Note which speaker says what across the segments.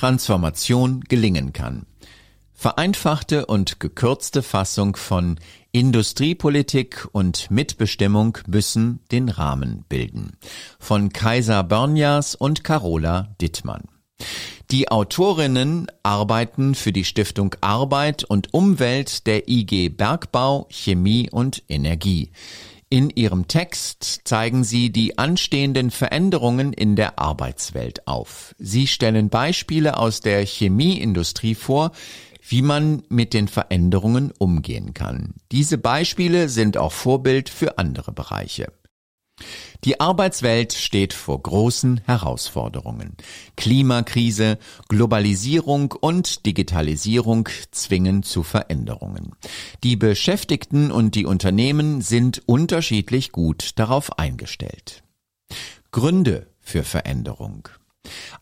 Speaker 1: Transformation gelingen kann. Vereinfachte und gekürzte Fassung von Industriepolitik und Mitbestimmung müssen den Rahmen bilden. Von Kaiser Börnjas und Carola Dittmann. Die Autorinnen arbeiten für die Stiftung Arbeit und Umwelt der IG Bergbau, Chemie und Energie. In ihrem Text zeigen sie die anstehenden Veränderungen in der Arbeitswelt auf. Sie stellen Beispiele aus der Chemieindustrie vor, wie man mit den Veränderungen umgehen kann. Diese Beispiele sind auch Vorbild für andere Bereiche. Die Arbeitswelt steht vor großen Herausforderungen. Klimakrise, Globalisierung und Digitalisierung zwingen zu Veränderungen. Die Beschäftigten und die Unternehmen sind unterschiedlich gut darauf eingestellt. Gründe für Veränderung.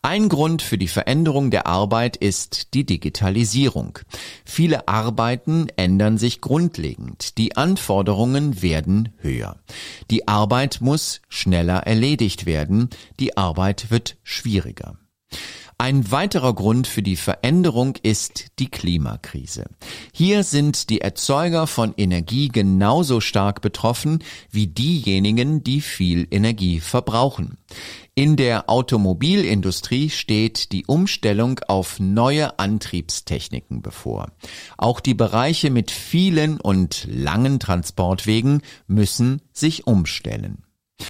Speaker 1: Ein Grund für die Veränderung der Arbeit ist die Digitalisierung. Viele Arbeiten ändern sich grundlegend. Die Anforderungen werden höher. Die Arbeit muss schneller erledigt werden. Die Arbeit wird schwieriger. Ein weiterer Grund für die Veränderung ist die Klimakrise. Hier sind die Erzeuger von Energie genauso stark betroffen wie diejenigen, die viel Energie verbrauchen. In der Automobilindustrie steht die Umstellung auf neue Antriebstechniken bevor. Auch die Bereiche mit vielen und langen Transportwegen müssen sich umstellen.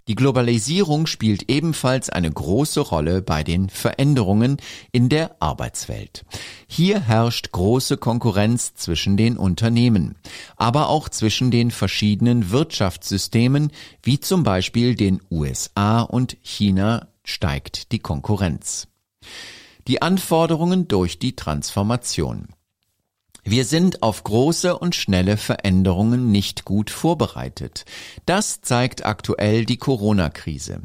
Speaker 1: Die Globalisierung spielt ebenfalls eine große Rolle bei den Veränderungen in der Arbeitswelt. Hier herrscht große Konkurrenz zwischen den Unternehmen, aber auch zwischen den verschiedenen Wirtschaftssystemen, wie zum Beispiel den USA und China steigt die Konkurrenz. Die Anforderungen durch die Transformation. Wir sind auf große und schnelle Veränderungen nicht gut vorbereitet. Das zeigt aktuell die Corona-Krise.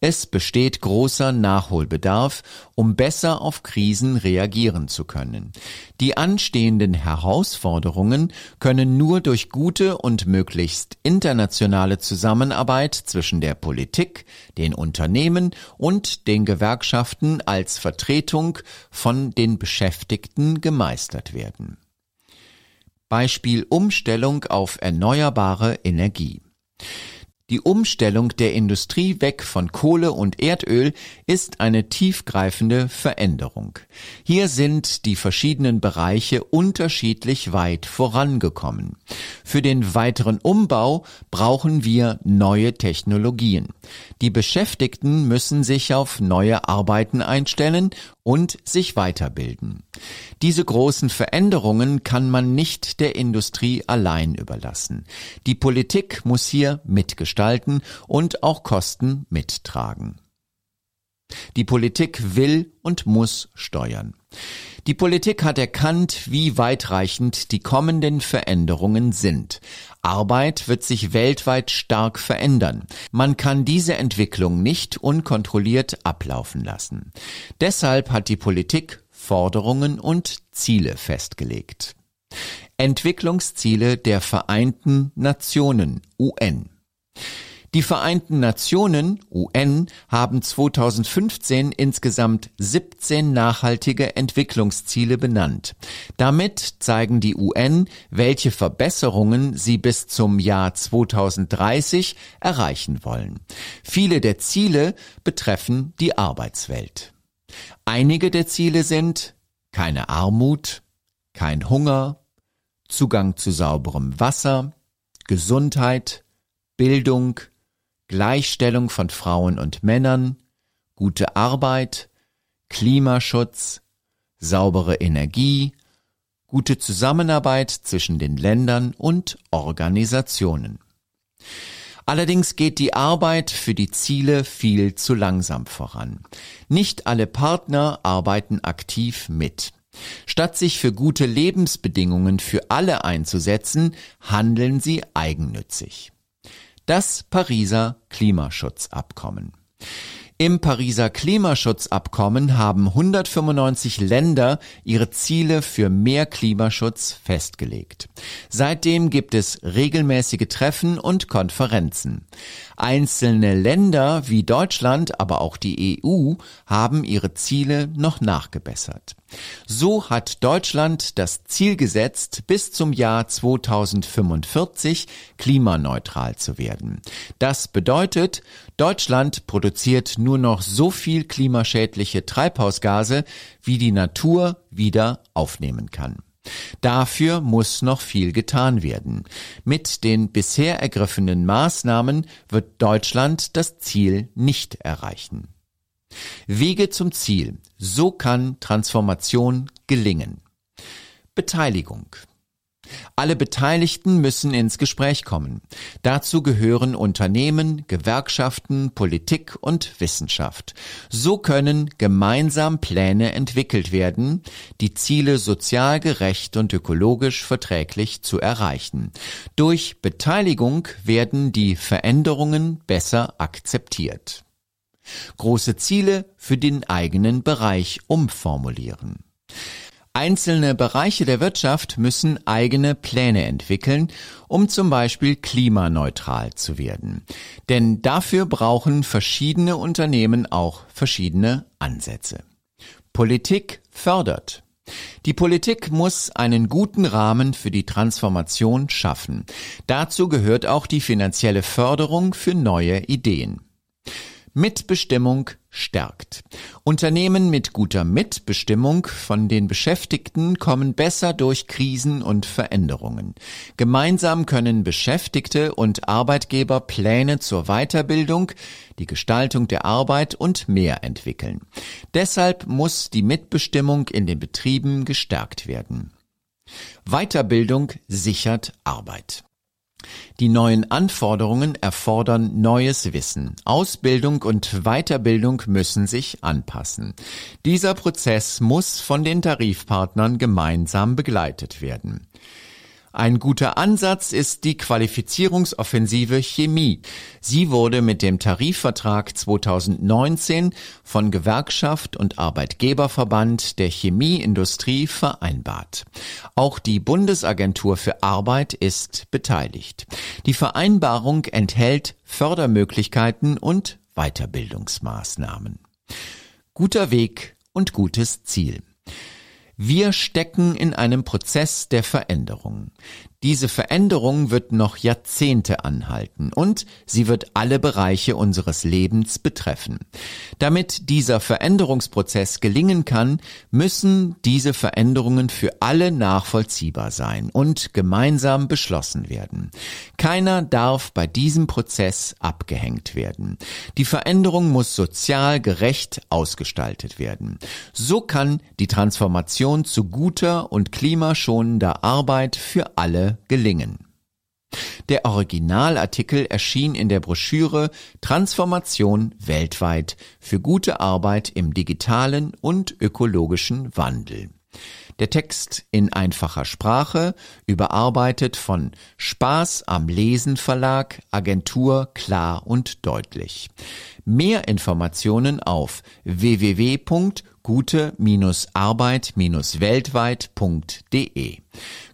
Speaker 1: Es besteht großer Nachholbedarf, um besser auf Krisen reagieren zu können. Die anstehenden Herausforderungen können nur durch gute und möglichst internationale Zusammenarbeit zwischen der Politik, den Unternehmen und den Gewerkschaften als Vertretung von den Beschäftigten gemeistert werden. Beispiel Umstellung auf erneuerbare Energie. Die Umstellung der Industrie weg von Kohle und Erdöl ist eine tiefgreifende Veränderung. Hier sind die verschiedenen Bereiche unterschiedlich weit vorangekommen. Für den weiteren Umbau brauchen wir neue Technologien. Die Beschäftigten müssen sich auf neue Arbeiten einstellen und sich weiterbilden. Diese großen Veränderungen kann man nicht der Industrie allein überlassen. Die Politik muss hier mitgestalten und auch Kosten mittragen. Die Politik will und muss steuern. Die Politik hat erkannt, wie weitreichend die kommenden Veränderungen sind. Arbeit wird sich weltweit stark verändern. Man kann diese Entwicklung nicht unkontrolliert ablaufen lassen. Deshalb hat die Politik Forderungen und Ziele festgelegt. Entwicklungsziele der Vereinten Nationen UN. Die Vereinten Nationen, UN, haben 2015 insgesamt 17 nachhaltige Entwicklungsziele benannt. Damit zeigen die UN, welche Verbesserungen sie bis zum Jahr 2030 erreichen wollen. Viele der Ziele betreffen die Arbeitswelt. Einige der Ziele sind keine Armut, kein Hunger, Zugang zu sauberem Wasser, Gesundheit, Bildung, Gleichstellung von Frauen und Männern, gute Arbeit, Klimaschutz, saubere Energie, gute Zusammenarbeit zwischen den Ländern und Organisationen. Allerdings geht die Arbeit für die Ziele viel zu langsam voran. Nicht alle Partner arbeiten aktiv mit. Statt sich für gute Lebensbedingungen für alle einzusetzen, handeln sie eigennützig das Pariser Klimaschutzabkommen. Im Pariser Klimaschutzabkommen haben 195 Länder ihre Ziele für mehr Klimaschutz festgelegt. Seitdem gibt es regelmäßige Treffen und Konferenzen. Einzelne Länder wie Deutschland, aber auch die EU haben ihre Ziele noch nachgebessert. So hat Deutschland das Ziel gesetzt, bis zum Jahr 2045 klimaneutral zu werden. Das bedeutet, Deutschland produziert nur noch so viel klimaschädliche Treibhausgase, wie die Natur wieder aufnehmen kann. Dafür muss noch viel getan werden. Mit den bisher ergriffenen Maßnahmen wird Deutschland das Ziel nicht erreichen. Wege zum Ziel. So kann Transformation gelingen. Beteiligung. Alle Beteiligten müssen ins Gespräch kommen. Dazu gehören Unternehmen, Gewerkschaften, Politik und Wissenschaft. So können gemeinsam Pläne entwickelt werden, die Ziele sozial gerecht und ökologisch verträglich zu erreichen. Durch Beteiligung werden die Veränderungen besser akzeptiert große Ziele für den eigenen Bereich umformulieren. Einzelne Bereiche der Wirtschaft müssen eigene Pläne entwickeln, um zum Beispiel klimaneutral zu werden. Denn dafür brauchen verschiedene Unternehmen auch verschiedene Ansätze. Politik fördert. Die Politik muss einen guten Rahmen für die Transformation schaffen. Dazu gehört auch die finanzielle Förderung für neue Ideen. Mitbestimmung stärkt. Unternehmen mit guter Mitbestimmung von den Beschäftigten kommen besser durch Krisen und Veränderungen. Gemeinsam können Beschäftigte und Arbeitgeber Pläne zur Weiterbildung, die Gestaltung der Arbeit und mehr entwickeln. Deshalb muss die Mitbestimmung in den Betrieben gestärkt werden. Weiterbildung sichert Arbeit. Die neuen Anforderungen erfordern neues Wissen. Ausbildung und Weiterbildung müssen sich anpassen. Dieser Prozess muss von den Tarifpartnern gemeinsam begleitet werden. Ein guter Ansatz ist die Qualifizierungsoffensive Chemie. Sie wurde mit dem Tarifvertrag 2019 von Gewerkschaft und Arbeitgeberverband der Chemieindustrie vereinbart. Auch die Bundesagentur für Arbeit ist beteiligt. Die Vereinbarung enthält Fördermöglichkeiten und Weiterbildungsmaßnahmen. Guter Weg und gutes Ziel. Wir stecken in einem Prozess der Veränderung. Diese Veränderung wird noch Jahrzehnte anhalten und sie wird alle Bereiche unseres Lebens betreffen. Damit dieser Veränderungsprozess gelingen kann, müssen diese Veränderungen für alle nachvollziehbar sein und gemeinsam beschlossen werden. Keiner darf bei diesem Prozess abgehängt werden. Die Veränderung muss sozial gerecht ausgestaltet werden. So kann die Transformation zu guter und klimaschonender Arbeit für alle gelingen. Der Originalartikel erschien in der Broschüre Transformation weltweit für gute Arbeit im digitalen und ökologischen Wandel. Der Text in einfacher Sprache, überarbeitet von Spaß am Lesen Verlag, Agentur klar und deutlich. Mehr Informationen auf www.gute-arbeit-weltweit.de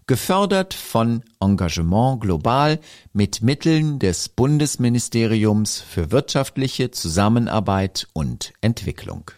Speaker 1: gefördert von Engagement Global mit Mitteln des Bundesministeriums für wirtschaftliche Zusammenarbeit und Entwicklung.